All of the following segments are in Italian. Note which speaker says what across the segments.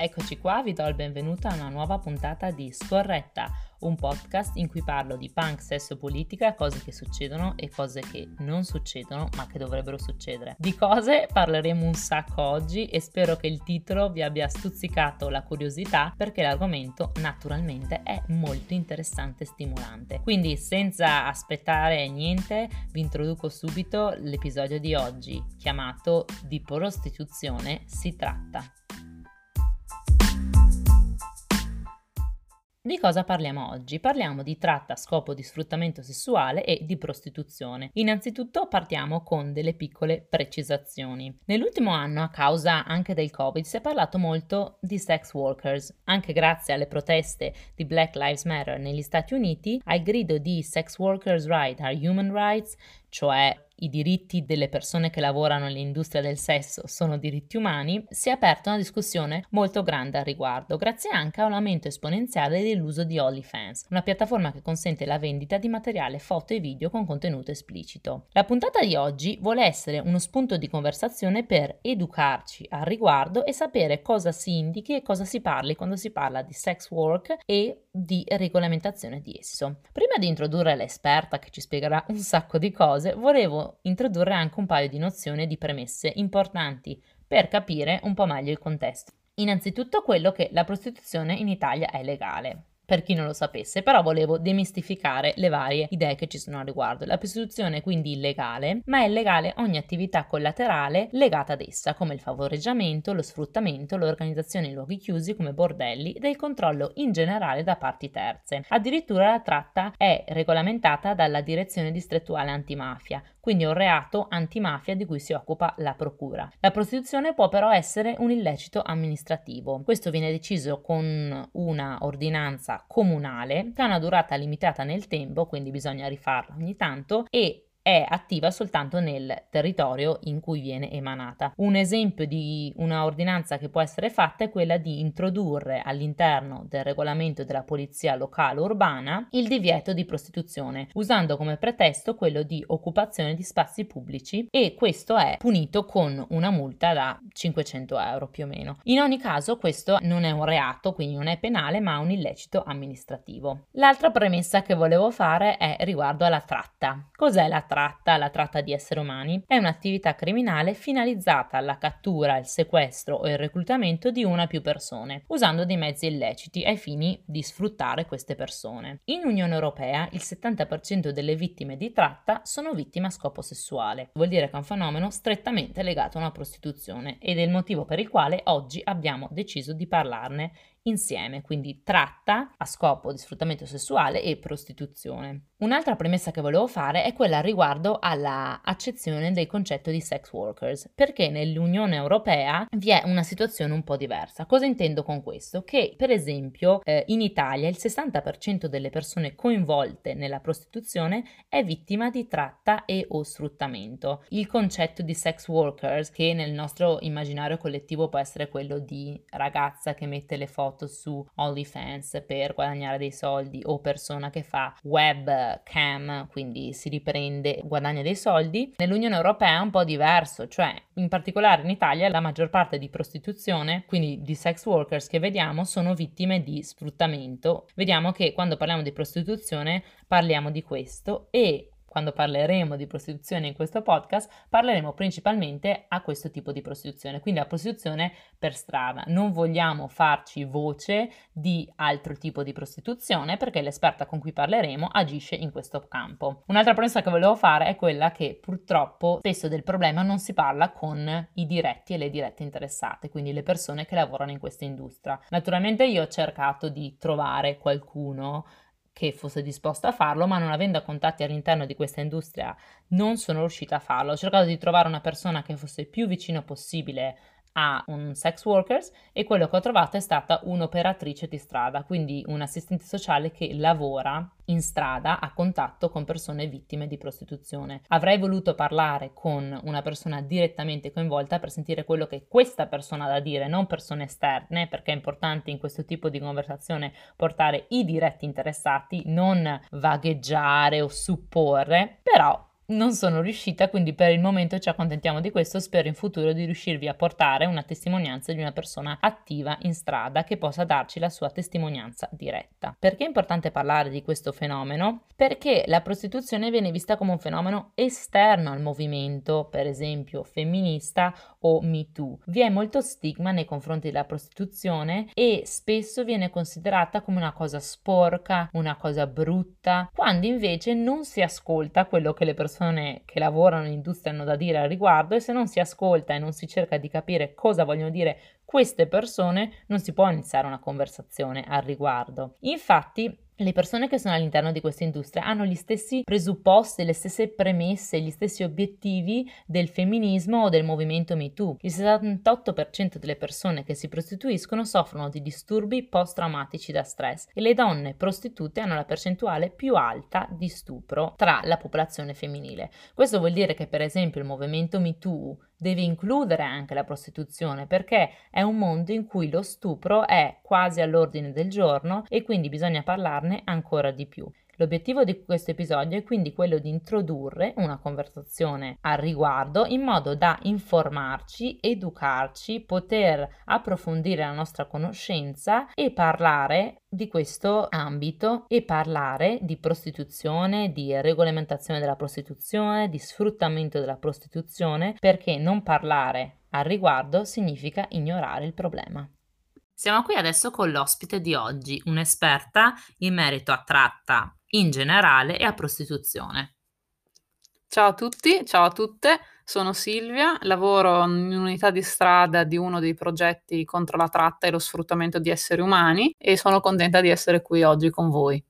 Speaker 1: Eccoci qua, vi do il benvenuto a una nuova puntata di Scorretta, un podcast in cui parlo di punk, sesso, politica, cose che succedono e cose che non succedono ma che dovrebbero succedere. Di cose parleremo un sacco oggi e spero che il titolo vi abbia stuzzicato la curiosità perché l'argomento naturalmente è molto interessante e stimolante. Quindi senza aspettare niente vi introduco subito l'episodio di oggi chiamato Di prostituzione si tratta. Di cosa parliamo oggi? Parliamo di tratta a scopo di sfruttamento sessuale e di prostituzione. Innanzitutto partiamo con delle piccole precisazioni. Nell'ultimo anno, a causa anche del Covid, si è parlato molto di sex workers. Anche grazie alle proteste di Black Lives Matter negli Stati Uniti, al grido di Sex Workers' Rights are Human Rights, cioè i diritti delle persone che lavorano nell'industria del sesso sono diritti umani, si è aperta una discussione molto grande al riguardo, grazie anche a un aumento esponenziale dell'uso di OnlyFans, una piattaforma che consente la vendita di materiale foto e video con contenuto esplicito. La puntata di oggi vuole essere uno spunto di conversazione per educarci al riguardo e sapere cosa si indichi e cosa si parli quando si parla di sex work e di regolamentazione di esso. Prima di introdurre l'esperta che ci spiegherà un sacco di cose, volevo introdurre anche un paio di nozioni e di premesse importanti per capire un po' meglio il contesto. Innanzitutto quello che la prostituzione in Italia è legale per chi non lo sapesse, però volevo demistificare le varie idee che ci sono a riguardo. La prostituzione è quindi illegale, ma è illegale ogni attività collaterale legata ad essa, come il favoreggiamento, lo sfruttamento, l'organizzazione in luoghi chiusi come bordelli ed il controllo in generale da parti terze. Addirittura la tratta è regolamentata dalla Direzione distrettuale antimafia, quindi un reato antimafia di cui si occupa la procura. La prostituzione può però essere un illecito amministrativo. Questo viene deciso con una ordinanza comunale che ha una durata limitata nel tempo, quindi bisogna rifarla ogni tanto e è attiva soltanto nel territorio in cui viene emanata. Un esempio di una ordinanza che può essere fatta è quella di introdurre all'interno del regolamento della polizia locale urbana il divieto di prostituzione, usando come pretesto quello di occupazione di spazi pubblici e questo è punito con una multa da 500 euro più o meno. In ogni caso questo non è un reato, quindi non è penale, ma un illecito amministrativo. L'altra premessa che volevo fare è riguardo alla tratta. Cos'è la tratta? Tratta, la tratta di esseri umani, è un'attività criminale finalizzata alla cattura, il sequestro o il reclutamento di una o più persone, usando dei mezzi illeciti ai fini di sfruttare queste persone. In Unione Europea il 70% delle vittime di tratta sono vittime a scopo sessuale, vuol dire che è un fenomeno strettamente legato a una prostituzione ed è il motivo per il quale oggi abbiamo deciso di parlarne insieme, quindi tratta a scopo di sfruttamento sessuale e prostituzione. Un'altra premessa che volevo fare è quella riguardo alla accezione del concetto di sex workers, perché nell'Unione Europea vi è una situazione un po' diversa. Cosa intendo con questo? Che per esempio eh, in Italia il 60% delle persone coinvolte nella prostituzione è vittima di tratta e o sfruttamento. Il concetto di sex workers, che nel nostro immaginario collettivo può essere quello di ragazza che mette le foto foto su OnlyFans per guadagnare dei soldi o persona che fa webcam, quindi si riprende, guadagna dei soldi, nell'Unione Europea è un po' diverso, cioè in particolare in Italia la maggior parte di prostituzione, quindi di sex workers che vediamo, sono vittime di sfruttamento. Vediamo che quando parliamo di prostituzione parliamo di questo e quando parleremo di prostituzione in questo podcast, parleremo principalmente a questo tipo di prostituzione, quindi la prostituzione per strada. Non vogliamo farci voce di altro tipo di prostituzione perché l'esperta con cui parleremo agisce in questo campo. Un'altra premessa che volevo fare è quella che purtroppo spesso del problema non si parla con i diretti e le dirette interessate, quindi le persone che lavorano in questa industria. Naturalmente io ho cercato di trovare qualcuno che fosse disposta a farlo, ma non avendo contatti all'interno di questa industria non sono riuscita a farlo. Ho cercato di trovare una persona che fosse più vicino possibile a un sex workers e quello che ho trovato è stata un'operatrice di strada, quindi un assistente sociale che lavora in strada a contatto con persone vittime di prostituzione. Avrei voluto parlare con una persona direttamente coinvolta per sentire quello che questa persona ha da dire, non persone esterne, perché è importante in questo tipo di conversazione portare i diretti interessati, non vagheggiare o supporre, però non sono riuscita, quindi per il momento ci accontentiamo di questo. Spero in futuro di riuscirvi a portare una testimonianza di una persona attiva in strada che possa darci la sua testimonianza diretta. Perché è importante parlare di questo fenomeno? Perché la prostituzione viene vista come un fenomeno esterno al movimento, per esempio femminista o Me Too. Vi è molto stigma nei confronti della prostituzione e spesso viene considerata come una cosa sporca, una cosa brutta, quando invece non si ascolta quello che le persone persone che lavorano in industria hanno da dire al riguardo e se non si ascolta e non si cerca di capire cosa vogliono dire queste persone, non si può iniziare una conversazione al riguardo. Infatti, le persone che sono all'interno di questa industria hanno gli stessi presupposti, le stesse premesse, gli stessi obiettivi del femminismo o del movimento MeToo. Il 78% delle persone che si prostituiscono soffrono di disturbi post-traumatici da stress e le donne prostitute hanno la percentuale più alta di stupro tra la popolazione femminile. Questo vuol dire che per esempio il movimento MeToo deve includere anche la prostituzione perché è un mondo in cui lo stupro è quasi all'ordine del giorno e quindi bisogna parlarne ancora di più. L'obiettivo di questo episodio è quindi quello di introdurre una conversazione al riguardo in modo da informarci, educarci, poter approfondire la nostra conoscenza e parlare di questo ambito e parlare di prostituzione, di regolamentazione della prostituzione, di sfruttamento della prostituzione, perché non parlare al riguardo significa ignorare il problema. Siamo qui adesso con l'ospite di oggi, un'esperta in merito a tratta in generale e a prostituzione.
Speaker 2: Ciao a tutti, ciao a tutte, sono Silvia, lavoro in un'unità di strada di uno dei progetti contro la tratta e lo sfruttamento di esseri umani e sono contenta di essere qui oggi con voi.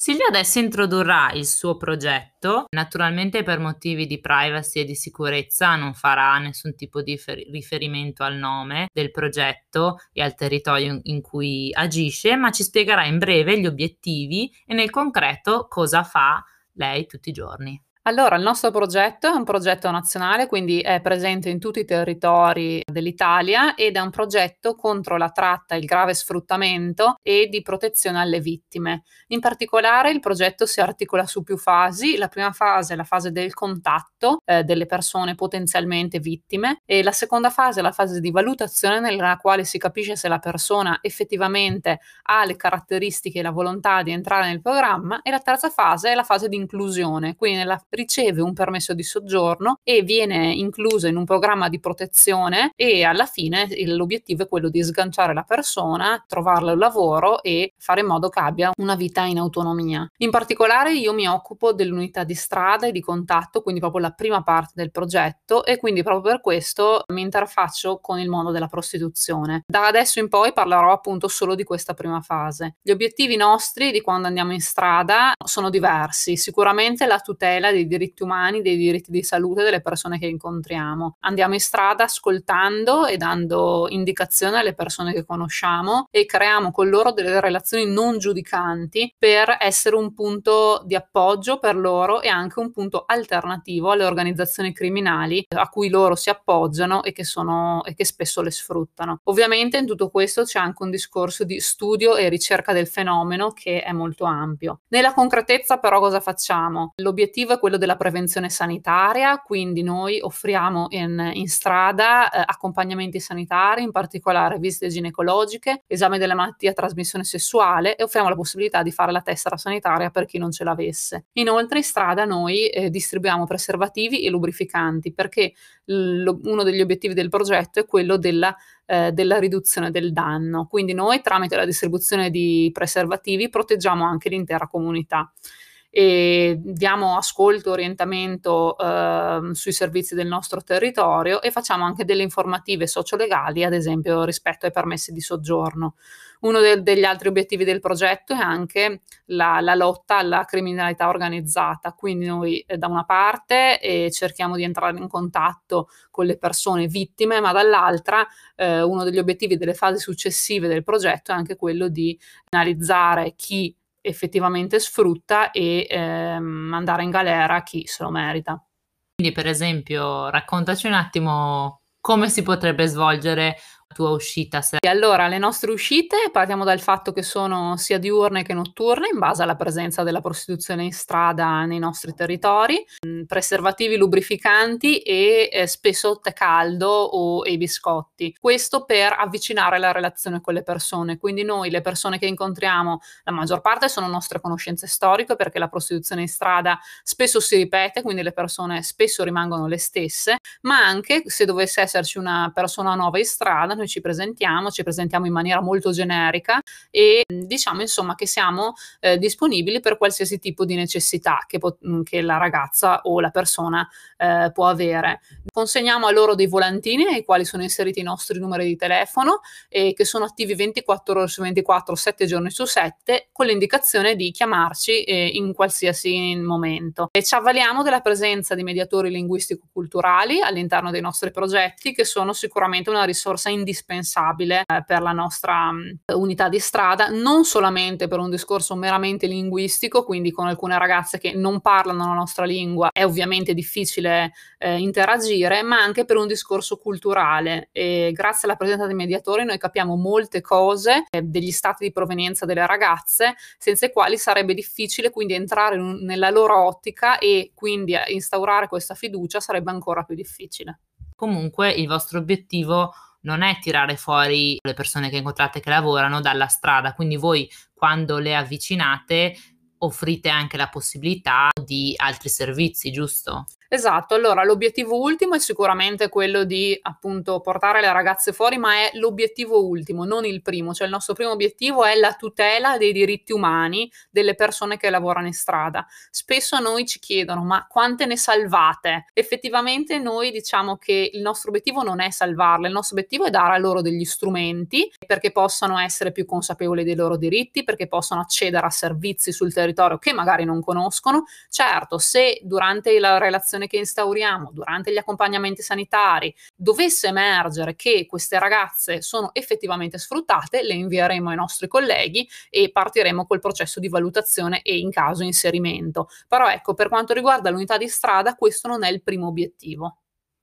Speaker 1: Silvia adesso introdurrà il suo progetto, naturalmente per motivi di privacy e di sicurezza non farà nessun tipo di riferimento al nome del progetto e al territorio in cui agisce, ma ci spiegherà in breve gli obiettivi e nel concreto cosa fa lei tutti i giorni.
Speaker 2: Allora, il nostro progetto è un progetto nazionale, quindi è presente in tutti i territori dell'Italia ed è un progetto contro la tratta, il grave sfruttamento e di protezione alle vittime. In particolare il progetto si articola su più fasi. La prima fase è la fase del contatto eh, delle persone potenzialmente vittime e la seconda fase è la fase di valutazione nella quale si capisce se la persona effettivamente ha le caratteristiche e la volontà di entrare nel programma e la terza fase è la fase di inclusione, quindi nella riceve un permesso di soggiorno e viene incluso in un programma di protezione e alla fine l'obiettivo è quello di sganciare la persona, trovarle un lavoro e fare in modo che abbia una vita in autonomia. In particolare io mi occupo dell'unità di strada e di contatto, quindi proprio la prima parte del progetto e quindi proprio per questo mi interfaccio con il mondo della prostituzione. Da adesso in poi parlerò appunto solo di questa prima fase. Gli obiettivi nostri di quando andiamo in strada sono diversi, sicuramente la tutela dei diritti umani, dei diritti di salute delle persone che incontriamo. Andiamo in strada ascoltando e dando indicazioni alle persone che conosciamo e creiamo con loro delle relazioni non giudicanti per essere un punto di appoggio per loro e anche un punto alternativo alle organizzazioni criminali a cui loro si appoggiano e che, sono, e che spesso le sfruttano. Ovviamente in tutto questo c'è anche un discorso di studio e ricerca del fenomeno che è molto ampio. Nella concretezza però cosa facciamo? L'obiettivo è quello della prevenzione sanitaria, quindi noi offriamo in, in strada eh, accompagnamenti sanitari, in particolare visite ginecologiche, esame delle malattie a trasmissione sessuale e offriamo la possibilità di fare la tessera sanitaria per chi non ce l'avesse. Inoltre in strada noi eh, distribuiamo preservativi e lubrificanti perché l- uno degli obiettivi del progetto è quello della eh, della riduzione del danno. Quindi noi tramite la distribuzione di preservativi proteggiamo anche l'intera comunità e diamo ascolto, orientamento eh, sui servizi del nostro territorio e facciamo anche delle informative sociolegali, ad esempio rispetto ai permessi di soggiorno. Uno de- degli altri obiettivi del progetto è anche la, la lotta alla criminalità organizzata, quindi noi eh, da una parte eh, cerchiamo di entrare in contatto con le persone vittime, ma dall'altra eh, uno degli obiettivi delle fasi successive del progetto è anche quello di analizzare chi effettivamente sfrutta e ehm, mandare in galera chi se lo merita.
Speaker 1: Quindi, per esempio, raccontaci un attimo come si potrebbe svolgere tua uscita?
Speaker 2: Allora, le nostre uscite partiamo dal fatto che sono sia diurne che notturne in base alla presenza della prostituzione in strada nei nostri territori, mm, preservativi lubrificanti e eh, spesso tè caldo o e biscotti. Questo per avvicinare la relazione con le persone. Quindi noi le persone che incontriamo, la maggior parte sono nostre conoscenze storiche perché la prostituzione in strada spesso si ripete, quindi le persone spesso rimangono le stesse, ma anche se dovesse esserci una persona nuova in strada, noi ci presentiamo, ci presentiamo in maniera molto generica e diciamo insomma che siamo eh, disponibili per qualsiasi tipo di necessità che, po- che la ragazza o la persona eh, può avere. Consegniamo a loro dei volantini nei quali sono inseriti i nostri numeri di telefono e che sono attivi 24 ore su 24, 7 giorni su 7 con l'indicazione di chiamarci eh, in qualsiasi momento. E ci avvaliamo della presenza di mediatori linguistico-culturali all'interno dei nostri progetti che sono sicuramente una risorsa indispensabile eh, per la nostra um, unità di strada, non solamente per un discorso meramente linguistico, quindi con alcune ragazze che non parlano la nostra lingua è ovviamente difficile eh, interagire, ma anche per un discorso culturale. E grazie alla presenza dei mediatori noi capiamo molte cose eh, degli stati di provenienza delle ragazze, senza i quali sarebbe difficile quindi entrare in, nella loro ottica e quindi instaurare questa fiducia sarebbe ancora più difficile.
Speaker 1: Comunque il vostro obiettivo non è tirare fuori le persone che incontrate che lavorano dalla strada, quindi voi quando le avvicinate offrite anche la possibilità di altri servizi, giusto?
Speaker 2: Esatto, allora l'obiettivo ultimo è sicuramente quello di appunto portare le ragazze fuori, ma è l'obiettivo ultimo, non il primo, cioè il nostro primo obiettivo è la tutela dei diritti umani delle persone che lavorano in strada. Spesso a noi ci chiedono ma quante ne salvate? Effettivamente noi diciamo che il nostro obiettivo non è salvarle, il nostro obiettivo è dare a loro degli strumenti perché possano essere più consapevoli dei loro diritti, perché possano accedere a servizi sul territorio che magari non conoscono. Certo, se durante la relazione che instauriamo durante gli accompagnamenti sanitari dovesse emergere che queste ragazze sono effettivamente sfruttate, le invieremo ai nostri colleghi e partiremo col processo di valutazione e in caso inserimento. Però ecco, per quanto riguarda l'unità di strada, questo non è il primo obiettivo.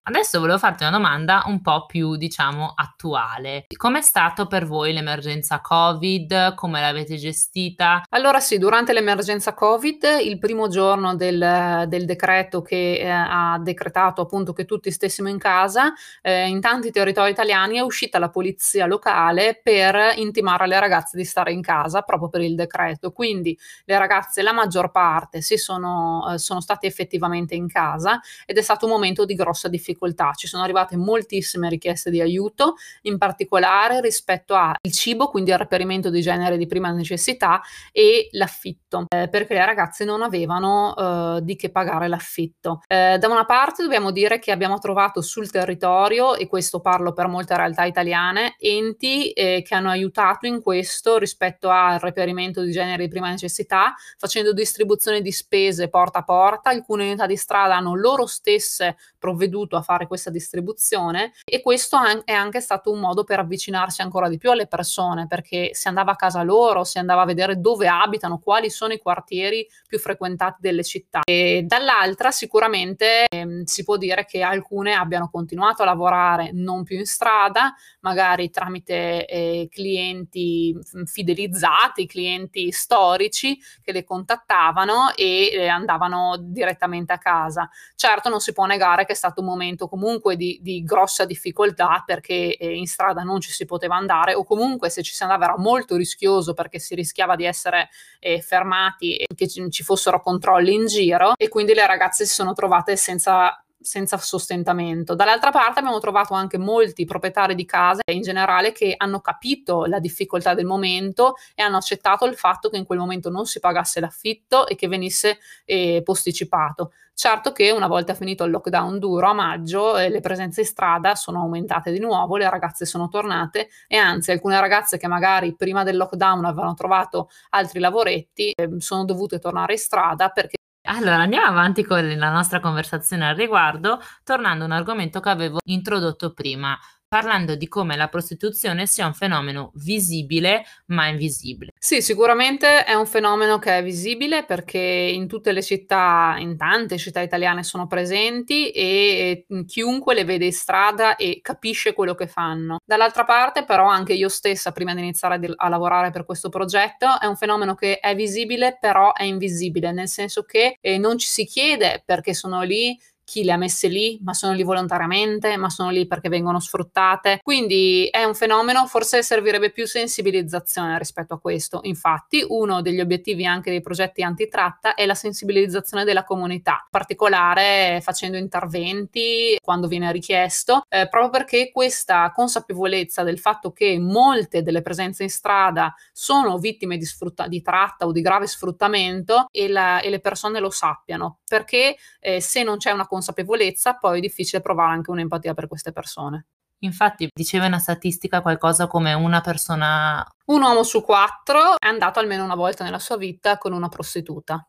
Speaker 1: Adesso volevo farti una domanda un po' più, diciamo, attuale. Com'è stato per voi l'emergenza Covid? Come l'avete gestita?
Speaker 2: Allora sì, durante l'emergenza Covid, il primo giorno del, del decreto che eh, ha decretato appunto che tutti stessimo in casa, eh, in tanti territori italiani è uscita la polizia locale per intimare alle ragazze di stare in casa proprio per il decreto. Quindi le ragazze, la maggior parte, si sono, eh, sono state effettivamente in casa ed è stato un momento di grossa difficoltà difficoltà. Ci sono arrivate moltissime richieste di aiuto, in particolare rispetto al cibo, quindi al reperimento di genere di prima necessità e l'affitto, eh, perché le ragazze non avevano eh, di che pagare l'affitto. Eh, da una parte dobbiamo dire che abbiamo trovato sul territorio, e questo parlo per molte realtà italiane, enti eh, che hanno aiutato in questo rispetto al reperimento di genere di prima necessità, facendo distribuzione di spese porta a porta. Alcune unità di strada hanno loro stesse provveduto a fare questa distribuzione e questo è anche stato un modo per avvicinarsi ancora di più alle persone perché si andava a casa loro, si andava a vedere dove abitano, quali sono i quartieri più frequentati delle città. E dall'altra sicuramente eh, si può dire che alcune abbiano continuato a lavorare non più in strada, magari tramite eh, clienti fidelizzati, clienti storici che le contattavano e eh, andavano direttamente a casa. Certo non si può negare che è stato un momento comunque di, di grossa difficoltà perché eh, in strada non ci si poteva andare o comunque se ci si andava era molto rischioso perché si rischiava di essere eh, fermati e che ci, ci fossero controlli in giro e quindi le ragazze si sono trovate senza senza sostentamento. Dall'altra parte abbiamo trovato anche molti proprietari di case in generale che hanno capito la difficoltà del momento e hanno accettato il fatto che in quel momento non si pagasse l'affitto e che venisse eh, posticipato. Certo che una volta finito il lockdown duro a maggio eh, le presenze in strada sono aumentate di nuovo, le ragazze sono tornate e anzi alcune ragazze che magari prima del lockdown avevano trovato altri lavoretti eh, sono dovute tornare in strada perché
Speaker 1: allora, andiamo avanti con la nostra conversazione al riguardo, tornando a un argomento che avevo introdotto prima. Parlando di come la prostituzione sia un fenomeno visibile ma invisibile.
Speaker 2: Sì, sicuramente è un fenomeno che è visibile perché in tutte le città, in tante città italiane sono presenti e chiunque le vede in strada e capisce quello che fanno. Dall'altra parte però anche io stessa prima di iniziare a lavorare per questo progetto è un fenomeno che è visibile però è invisibile, nel senso che eh, non ci si chiede perché sono lì chi le ha messe lì, ma sono lì volontariamente, ma sono lì perché vengono sfruttate. Quindi è un fenomeno, forse servirebbe più sensibilizzazione rispetto a questo. Infatti, uno degli obiettivi anche dei progetti antitratta è la sensibilizzazione della comunità, in particolare facendo interventi quando viene richiesto, eh, proprio perché questa consapevolezza del fatto che molte delle presenze in strada sono vittime di, sfrutta- di tratta o di grave sfruttamento e, la- e le persone lo sappiano, perché eh, se non c'è una consapevolezza, poi è difficile provare anche un'empatia per queste persone.
Speaker 1: Infatti diceva una statistica qualcosa come una persona...
Speaker 2: Un uomo su quattro è andato almeno una volta nella sua vita con una prostituta.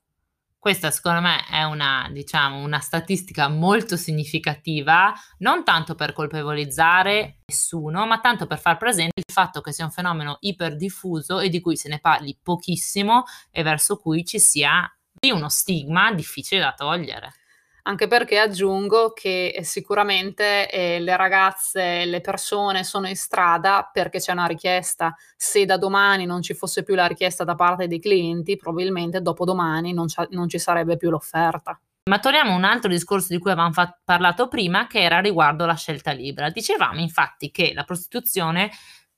Speaker 1: Questa secondo me è una, diciamo, una statistica molto significativa, non tanto per colpevolizzare nessuno, ma tanto per far presente il fatto che sia un fenomeno iperdiffuso e di cui se ne parli pochissimo e verso cui ci sia uno stigma difficile da togliere
Speaker 2: anche perché aggiungo che eh, sicuramente eh, le ragazze, le persone sono in strada perché c'è una richiesta. Se da domani non ci fosse più la richiesta da parte dei clienti, probabilmente dopodomani non, non ci sarebbe più l'offerta.
Speaker 1: Ma torniamo a un altro discorso di cui avevamo fa- parlato prima, che era riguardo la scelta libera. Dicevamo infatti che la prostituzione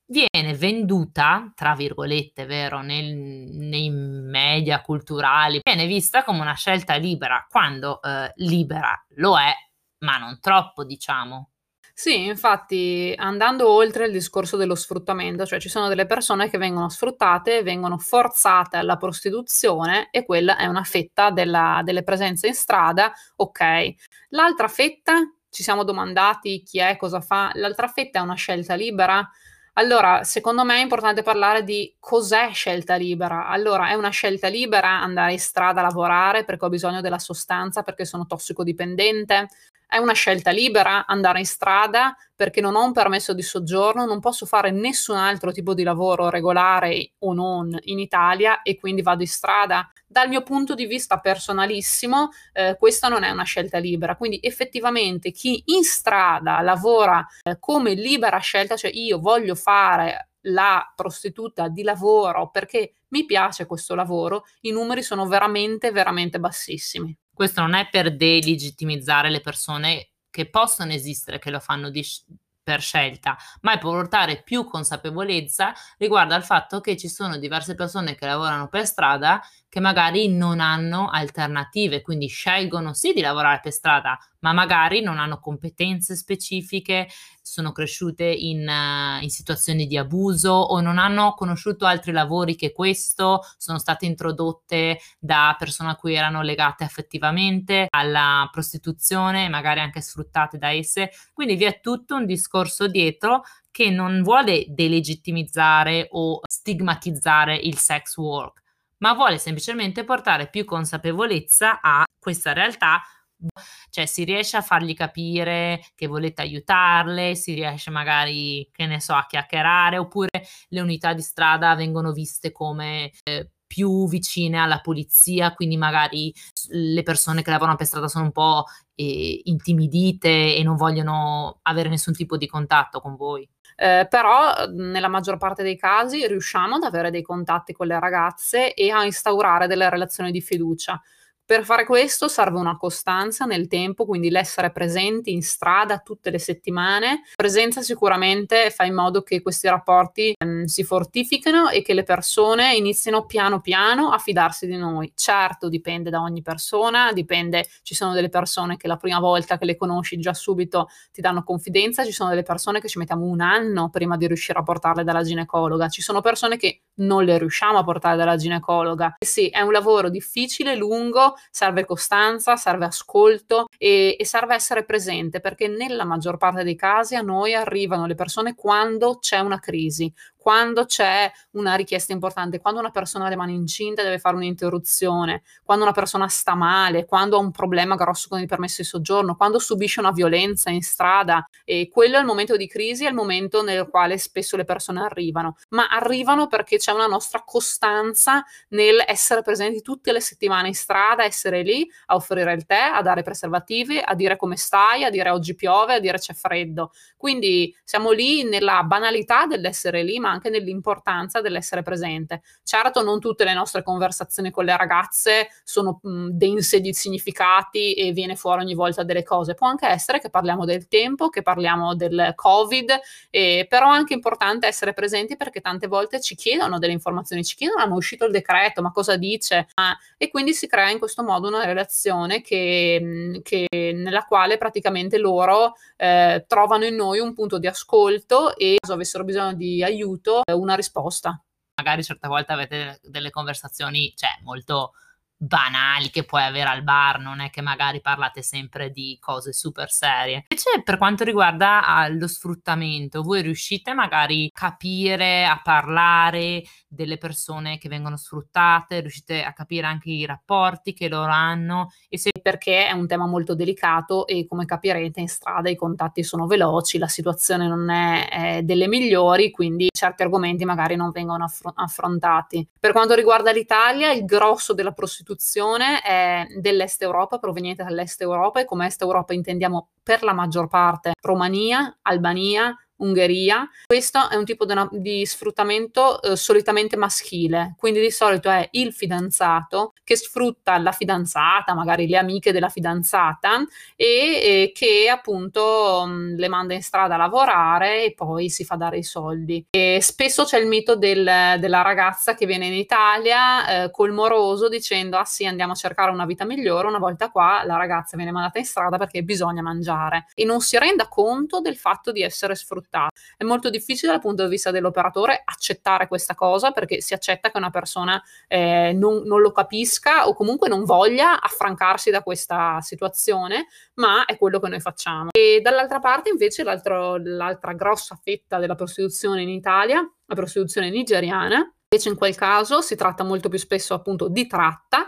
Speaker 1: viene venduta, tra virgolette, vero, nel, nei media culturali, viene vista come una scelta libera, quando eh, libera lo è, ma non troppo, diciamo.
Speaker 2: Sì, infatti andando oltre il discorso dello sfruttamento, cioè ci sono delle persone che vengono sfruttate, vengono forzate alla prostituzione e quella è una fetta della, delle presenze in strada, ok. L'altra fetta, ci siamo domandati chi è, cosa fa, l'altra fetta è una scelta libera, allora, secondo me è importante parlare di cos'è scelta libera. Allora, è una scelta libera andare in strada a lavorare perché ho bisogno della sostanza, perché sono tossicodipendente? È una scelta libera andare in strada perché non ho un permesso di soggiorno, non posso fare nessun altro tipo di lavoro regolare o non in Italia e quindi vado in strada. Dal mio punto di vista personalissimo, eh, questa non è una scelta libera. Quindi effettivamente chi in strada lavora eh, come libera scelta, cioè io voglio fare la prostituta di lavoro perché mi piace questo lavoro, i numeri sono veramente, veramente bassissimi.
Speaker 1: Questo non è per delegittimizzare le persone che possono esistere, che lo fanno di, per scelta, ma è per portare più consapevolezza riguardo al fatto che ci sono diverse persone che lavorano per strada che magari non hanno alternative, quindi scelgono sì di lavorare per strada, ma magari non hanno competenze specifiche, sono cresciute in, uh, in, situazioni di abuso o non hanno conosciuto altri lavori che questo, sono state introdotte da persone a cui erano legate affettivamente alla prostituzione, magari anche sfruttate da esse. Quindi vi è tutto un discorso dietro che non vuole delegittimizzare o stigmatizzare il sex work ma vuole semplicemente portare più consapevolezza a questa realtà cioè si riesce a fargli capire che volete aiutarle, si riesce magari, che ne so, a chiacchierare, oppure le unità di strada vengono viste come eh, più vicine alla polizia, quindi magari le persone che lavorano per strada sono un po' eh, intimidite e non vogliono avere nessun tipo di contatto con voi.
Speaker 2: Eh, però nella maggior parte dei casi riusciamo ad avere dei contatti con le ragazze e a instaurare delle relazioni di fiducia. Per fare questo serve una costanza nel tempo, quindi l'essere presenti in strada tutte le settimane. Presenza sicuramente fa in modo che questi rapporti ehm, si fortificano e che le persone inizino piano piano a fidarsi di noi. Certo, dipende da ogni persona, dipende, ci sono delle persone che la prima volta che le conosci già subito ti danno confidenza, ci sono delle persone che ci mettiamo un anno prima di riuscire a portarle dalla ginecologa, ci sono persone che non le riusciamo a portare dalla ginecologa. Sì, è un lavoro difficile, lungo, serve costanza, serve ascolto e, e serve essere presente perché nella maggior parte dei casi a noi arrivano le persone quando c'è una crisi, quando c'è una richiesta importante, quando una persona rimane incinta e deve fare un'interruzione, quando una persona sta male, quando ha un problema grosso con il permesso di soggiorno, quando subisce una violenza in strada e quello è il momento di crisi, è il momento nel quale spesso le persone arrivano, ma arrivano perché c'è una nostra costanza nel essere presenti tutte le settimane in strada, essere lì a offrire il tè, a dare preservativi, a dire come stai, a dire oggi piove, a dire c'è freddo. Quindi siamo lì nella banalità dell'essere lì, ma anche nell'importanza dell'essere presente. Certo, non tutte le nostre conversazioni con le ragazze sono mh, dense di significati e viene fuori ogni volta delle cose. Può anche essere che parliamo del tempo, che parliamo del Covid, eh, però è anche importante essere presenti perché tante volte ci chiedono delle informazioni, ci chiedono, ma è uscito il decreto, ma cosa dice? Ah, e quindi si crea in questo modo una relazione che, che nella quale praticamente loro eh, trovano in noi un punto di ascolto e se avessero bisogno di aiuto, una risposta.
Speaker 1: Magari certe volte avete delle conversazioni, cioè, molto banali che puoi avere al bar, non è che magari parlate sempre di cose super serie. Invece per quanto riguarda lo sfruttamento, voi riuscite magari a capire, a parlare delle persone che vengono sfruttate, riuscite a capire anche i rapporti che loro hanno
Speaker 2: e se perché è un tema molto delicato e come capirete in strada i contatti sono veloci, la situazione non è, è delle migliori, quindi certi argomenti magari non vengono affr- affrontati. Per quanto riguarda l'Italia, il grosso della prostituzione prostituzione è dell'Est Europa, proveniente dall'Est Europa e come Est Europa intendiamo per la maggior parte Romania, Albania, Ungheria. Questo è un tipo di, una, di sfruttamento eh, solitamente maschile, quindi di solito è il fidanzato che sfrutta la fidanzata, magari le amiche della fidanzata, e, e che appunto mh, mm, le manda in strada a lavorare e poi si fa dare i soldi. E spesso c'è il mito del, della ragazza che viene in Italia eh, col moroso dicendo ah sì andiamo a cercare una vita migliore, una volta qua la ragazza viene mandata in strada perché bisogna mangiare e non si renda conto del fatto di essere sfruttata sfruttata. È molto difficile dal punto di vista dell'operatore accettare questa cosa perché si accetta che una persona eh, non, non lo capisca o comunque non voglia affrancarsi da questa situazione, ma è quello che noi facciamo. E dall'altra parte invece l'altra grossa fetta della prostituzione in Italia, la prostituzione nigeriana, Invece in quel caso si tratta molto più spesso appunto di tratta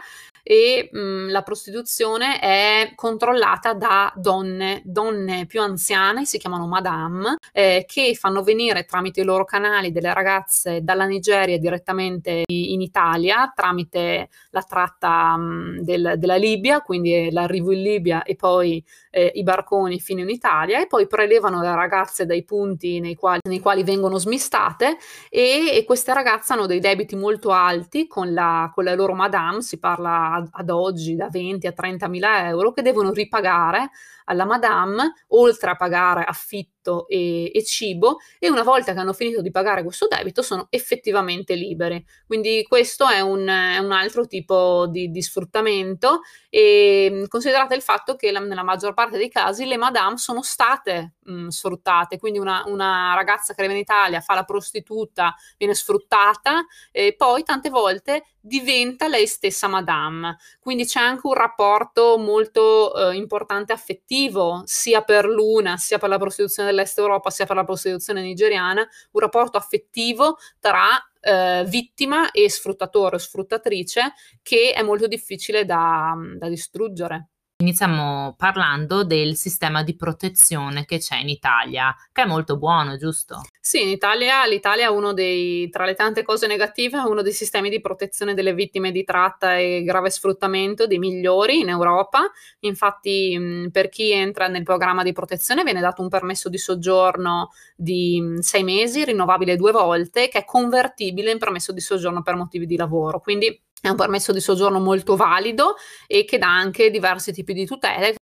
Speaker 2: e mh, mhmm, la prostituzione è controllata da donne, donne più anziane, si chiamano madame, eh, che fanno venire tramite i loro canali delle ragazze dalla Nigeria direttamente in Italia tramite la tratta mh, mhmm, del, della Libia, quindi l'arrivo in Libia e poi eh, i barconi fino in Italia e poi prelevano le ragazze dai punti nei quali, nei quali vengono smistate e, e, queste ragazze hanno dei debiti molto alti con la, con la loro madame, si parla ad, oggi da 20 a 30 mila euro che devono ripagare alla madame, oltre a pagare affitto e, e, cibo, e una volta che hanno finito di pagare questo debito sono effettivamente liberi. Quindi questo è un, è un altro tipo di, di, sfruttamento e considerate il fatto che la, nella maggior parte dei casi le madame sono state mh, sfruttate, quindi una, una, ragazza che arriva in Italia fa la prostituta, viene sfruttata e poi tante volte diventa lei stessa madame. Quindi c'è anche un rapporto molto eh, importante affettivo, sia per l'una, sia per la prostituzione dell'Est Europa, sia per la prostituzione nigeriana, un rapporto affettivo tra eh, vittima e sfruttatore o sfruttatrice che è molto difficile da, da distruggere.
Speaker 1: Iniziamo parlando del sistema di protezione che c'è in Italia, che è molto buono, giusto?
Speaker 2: Sì, in Italia, l'Italia è uno dei, tra le tante cose negative, è uno dei sistemi di protezione delle vittime di tratta e grave sfruttamento dei migliori in Europa. Infatti, per chi entra nel programma di protezione viene dato un permesso di soggiorno di sei mesi, rinnovabile due volte, che è convertibile in permesso di soggiorno per motivi di lavoro. Quindi è un permesso di soggiorno molto valido e che dà anche diversi tipi di tutele.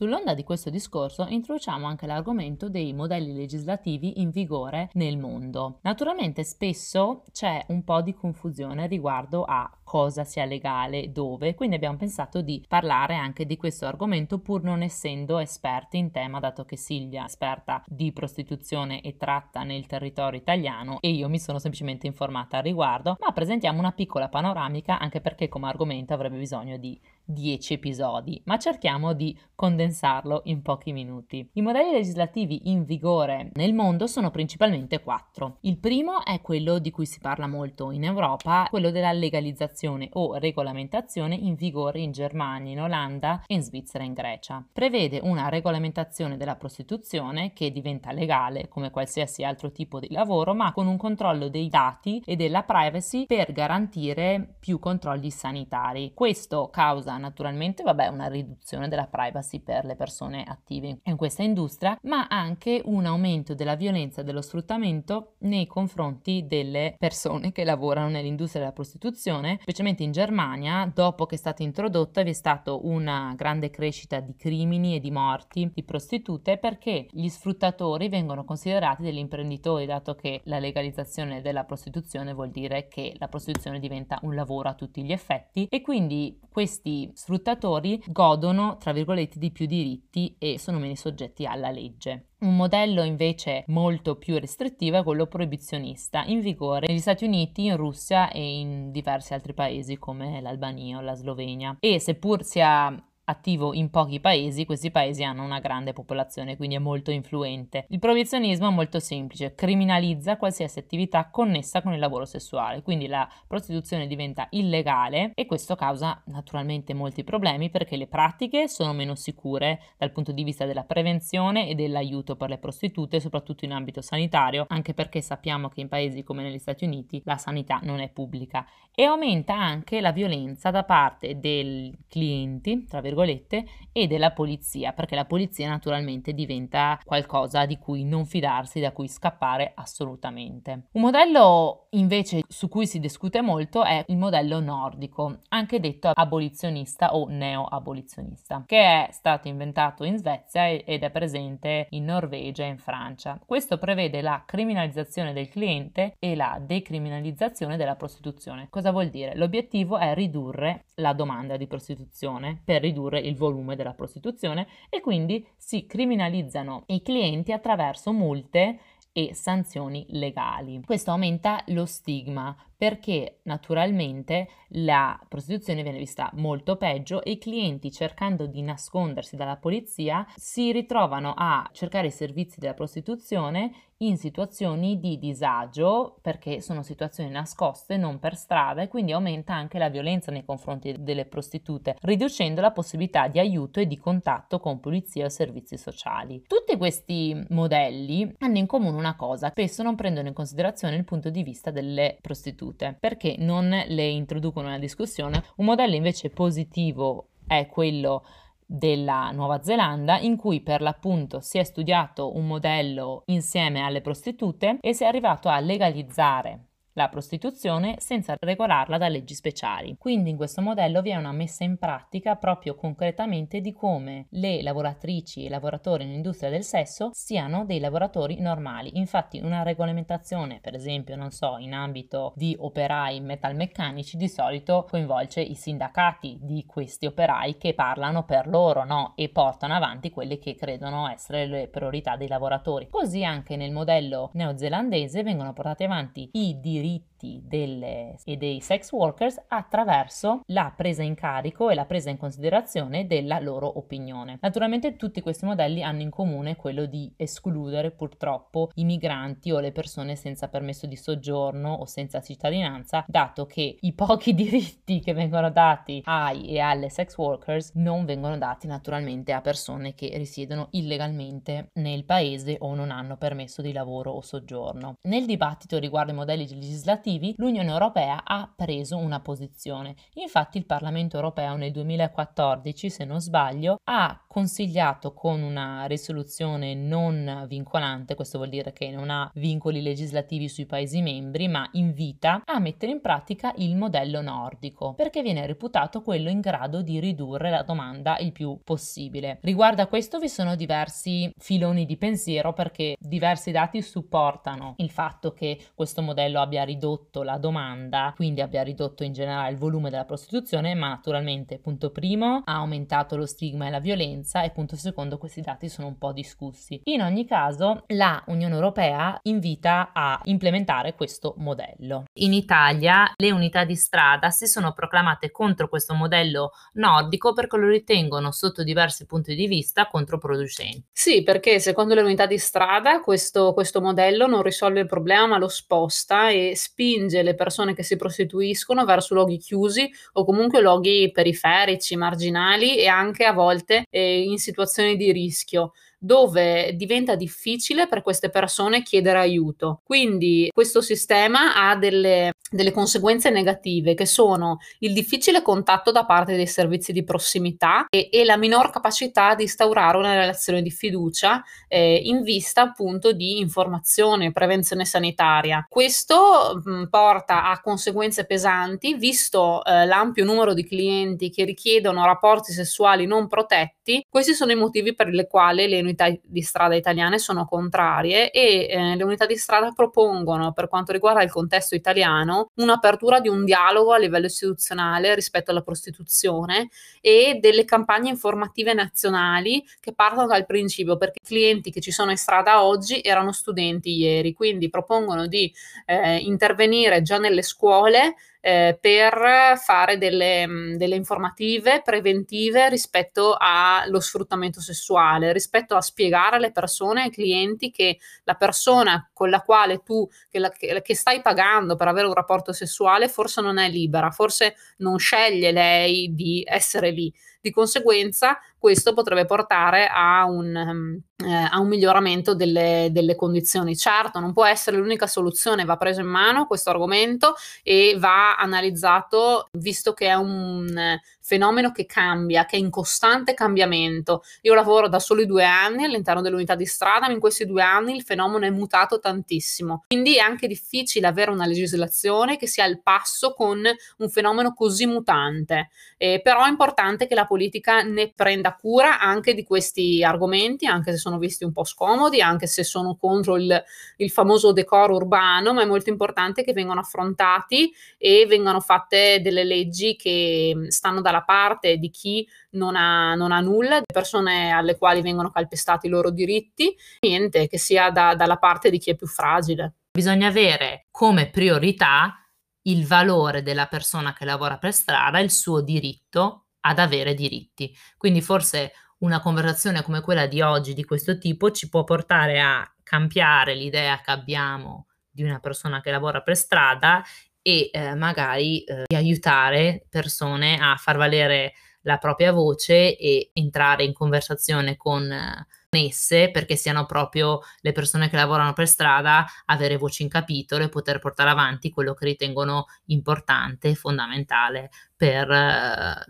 Speaker 1: Sull'onda di questo discorso introduciamo anche l'argomento dei modelli legislativi in vigore nel mondo. Naturalmente spesso c'è un po' di confusione riguardo a cosa sia legale, dove, quindi abbiamo pensato di parlare anche di questo argomento pur non essendo esperti in tema, dato che Silvia è esperta di prostituzione e tratta nel territorio italiano e io mi sono semplicemente informata al riguardo, ma presentiamo una piccola panoramica anche perché come argomento avrebbe bisogno di 10 episodi, ma cerchiamo di condensarlo in pochi minuti. I modelli legislativi in vigore nel mondo sono principalmente quattro. Il primo è quello di cui si parla molto in Europa, quello della legalizzazione o regolamentazione in vigore in Germania, in Olanda, in Svizzera e in Grecia. Prevede una regolamentazione della prostituzione che diventa legale come qualsiasi altro tipo di lavoro, ma con un controllo dei dati e della privacy per garantire più controlli sanitari. Questo causa naturalmente vabbè, una riduzione della privacy per le persone attive in questa industria, ma anche un aumento della violenza e dello sfruttamento nei confronti delle persone che lavorano nell'industria della prostituzione, specialmente in Germania, dopo che è stata introdotta vi è stata una grande crescita di crimini e di morti di prostitute perché gli sfruttatori vengono considerati degli imprenditori, dato che la legalizzazione della prostituzione vuol dire che la prostituzione diventa un lavoro a tutti gli effetti. E quindi questi sfruttatori godono, tra virgolette, di più diritti e sono meno soggetti alla legge. Un modello invece molto più restrittivo è quello proibizionista, in vigore negli Stati Uniti, in Russia e in diversi altri paesi come l'Albania o la Slovenia. E seppur sia attivo in pochi paesi, questi paesi hanno una grande popolazione, quindi è molto influente. Il proibizionismo è molto semplice, criminalizza qualsiasi attività connessa con il lavoro sessuale, quindi la prostituzione diventa illegale e questo causa naturalmente molti problemi perché le pratiche sono meno sicure dal punto di vista della prevenzione e dell'aiuto per le prostitute, soprattutto in ambito sanitario, anche perché sappiamo che in paesi come negli Stati Uniti la sanità non è pubblica e aumenta anche la violenza da parte dei clienti, tra virgolette, virgolette, e della polizia, perché la polizia naturalmente diventa qualcosa di cui non fidarsi, da cui scappare assolutamente. Un modello invece su cui si discute molto è il modello nordico, anche detto abolizionista o neo-abolizionista, che è stato inventato in Svezia ed è presente in Norvegia e in Francia. Questo prevede la criminalizzazione del cliente e la decriminalizzazione della prostituzione. Cosa vuol dire? L'obiettivo è ridurre la domanda di prostituzione per ridurre ridurre il volume della prostituzione e quindi si criminalizzano i clienti attraverso multe e sanzioni legali. Questo aumenta lo stigma perché naturalmente la prostituzione viene vista molto peggio e i clienti cercando di nascondersi dalla polizia si ritrovano a cercare i servizi della prostituzione in situazioni di disagio perché sono situazioni nascoste, non per strada e quindi aumenta anche la violenza nei confronti delle prostitute, riducendo la possibilità di aiuto e di contatto con polizia o servizi sociali. Tutti questi modelli hanno in comune una cosa, spesso non prendono in considerazione il punto di vista delle prostitute ripetute perché non le introducono nella discussione. Un modello invece positivo è quello della Nuova Zelanda in cui per l'appunto si è studiato un modello insieme alle prostitute e si è arrivato a legalizzare la prostituzione senza regolarla da leggi speciali. Quindi in questo modello vi è una messa in pratica proprio concretamente di come le lavoratrici e i lavoratori nell'industria del sesso siano dei lavoratori normali. Infatti una regolamentazione, per esempio, non so, in ambito di operai metalmeccanici di solito coinvolge i sindacati di questi operai che parlano per loro, no? E portano avanti quelle che credono essere le priorità dei lavoratori. Così anche nel modello neozelandese vengono portati avanti i diritti diritti delle, e dei sex workers attraverso la presa in carico e la presa in considerazione della loro opinione. Naturalmente tutti questi modelli hanno in comune quello di escludere purtroppo i migranti o le persone senza permesso di soggiorno o senza cittadinanza, dato che i pochi diritti che vengono dati ai e alle sex workers non vengono dati naturalmente a persone che risiedono illegalmente nel paese o non hanno permesso di lavoro o soggiorno. Nel dibattito riguardo i modelli legislativi, l'Unione Europea ha preso una posizione. Infatti il Parlamento Europeo nel 2014, se non sbaglio, ha consigliato con una risoluzione non vincolante, questo vuol dire che non ha vincoli legislativi sui Paesi membri, ma invita a mettere in pratica il modello nordico, perché viene reputato quello in grado di ridurre la domanda il più possibile. Riguardo a questo vi sono diversi filoni di pensiero perché diversi dati supportano il fatto che questo modello abbia ridotto la domanda, quindi abbia ridotto in generale il volume della prostituzione, ma naturalmente, punto primo, ha aumentato lo stigma e la violenza e punto secondo, questi dati sono un po' discussi. In ogni caso, la Unione Europea invita a implementare questo modello. In Italia le unità di strada si sono proclamate contro questo modello nordico perché lo ritengono sotto diversi punti di vista controproducenti.
Speaker 2: Sì, perché secondo le unità di strada questo, questo modello non risolve il problema ma lo sposta e spinge le persone che si prostituiscono verso luoghi chiusi o comunque luoghi periferici, marginali e anche a volte eh, in situazioni di rischio dove diventa difficile per queste persone chiedere aiuto. Quindi questo sistema ha delle, delle conseguenze negative che sono il difficile contatto da parte dei servizi di prossimità e, e la minor capacità di instaurare una relazione di fiducia eh, in vista appunto di informazione e prevenzione sanitaria. Questo mh, porta a conseguenze pesanti visto eh, l'ampio numero di clienti che richiedono rapporti sessuali non protetti. Questi sono i motivi per i quali le unità di strada italiane sono contrarie e eh, le unità di strada propongono, per quanto riguarda il contesto italiano, un'apertura di un dialogo a livello istituzionale rispetto alla prostituzione e delle campagne informative nazionali che partono dal principio perché i clienti che ci sono in strada oggi erano studenti ieri, quindi propongono di eh, intervenire già nelle scuole eh, per fare delle, delle, informative preventive rispetto allo sfruttamento sessuale, rispetto a spiegare alle persone, ai clienti che la persona con la quale tu, che, la, che stai pagando per avere un rapporto sessuale, forse non è libera, forse non sceglie lei di essere lì. Di conseguenza, questo potrebbe portare a un, um, eh, a un miglioramento delle, delle, condizioni. Certo, non può essere l'unica soluzione, va preso in mano questo argomento e va analizzato visto che è un fenomeno che cambia, che è in costante cambiamento. Io lavoro da soli due anni all'interno dell'unità di strada, ma in questi due anni il fenomeno è mutato tantissimo. Quindi è anche difficile avere una legislazione che sia al passo con un fenomeno così mutante. Eh, però è importante che la politica ne prenda cura anche di questi argomenti, anche se sono visti un po' scomodi, anche se sono contro il, il famoso decoro urbano, ma è molto importante che vengano affrontati e vengano fatte delle leggi che stanno dalla parte di chi non ha, non ha nulla, le persone alle quali vengono calpestati i loro diritti, niente, che sia da, dalla parte di chi è più fragile.
Speaker 1: Bisogna avere come priorità il valore della persona che lavora per strada, il suo diritto ad avere diritti. Quindi forse una conversazione come quella di oggi di questo tipo ci può portare a cambiare l'idea che abbiamo di una persona che lavora per strada e eh, magari eh, aiutare persone a far valere la propria voce e entrare in conversazione con eh, esse perché siano proprio le persone che lavorano per strada avere voce in capitolo e poter portare avanti quello che ritengono importante e fondamentale per eh,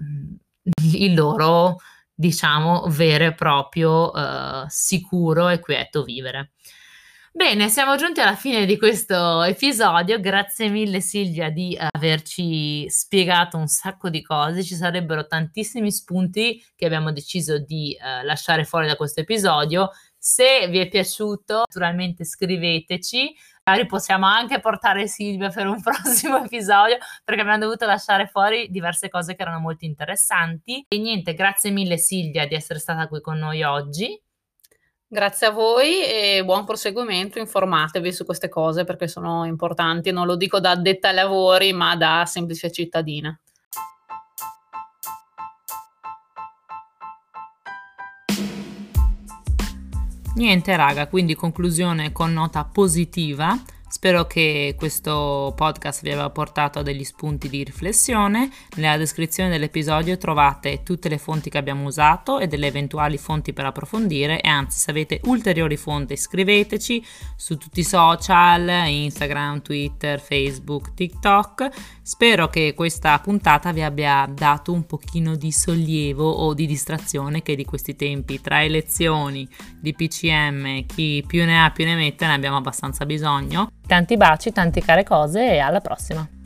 Speaker 1: il loro diciamo vero e proprio eh, sicuro e quieto vivere. Bene, siamo giunti alla fine di questo episodio. Grazie mille Silvia di averci spiegato un sacco di cose. Ci sarebbero tantissimi spunti che abbiamo deciso di uh, lasciare fuori da questo episodio. Se vi è piaciuto, naturalmente scriveteci. Magari possiamo anche portare Silvia per un prossimo episodio perché abbiamo dovuto lasciare fuori diverse cose che erano molto interessanti. E niente, grazie mille Silvia di essere stata qui con noi oggi.
Speaker 2: Grazie a voi e buon proseguimento. Informatevi su queste cose perché sono importanti. Non lo dico da addetta ai lavori, ma da semplice cittadina.
Speaker 1: Niente raga, quindi conclusione con nota positiva. Spero che questo podcast vi abbia portato a degli spunti di riflessione. Nella descrizione dell'episodio trovate tutte le fonti che abbiamo usato e delle eventuali fonti per approfondire e anzi se avete ulteriori fonti scriveteci su tutti i social, Instagram, Twitter, Facebook, TikTok. Spero che questa puntata vi abbia dato un pochino di sollievo o di distrazione che di questi tempi tra elezioni, di PCM, chi più ne ha più ne mette ne abbiamo abbastanza bisogno. Tanti baci, tante care cose e alla prossima!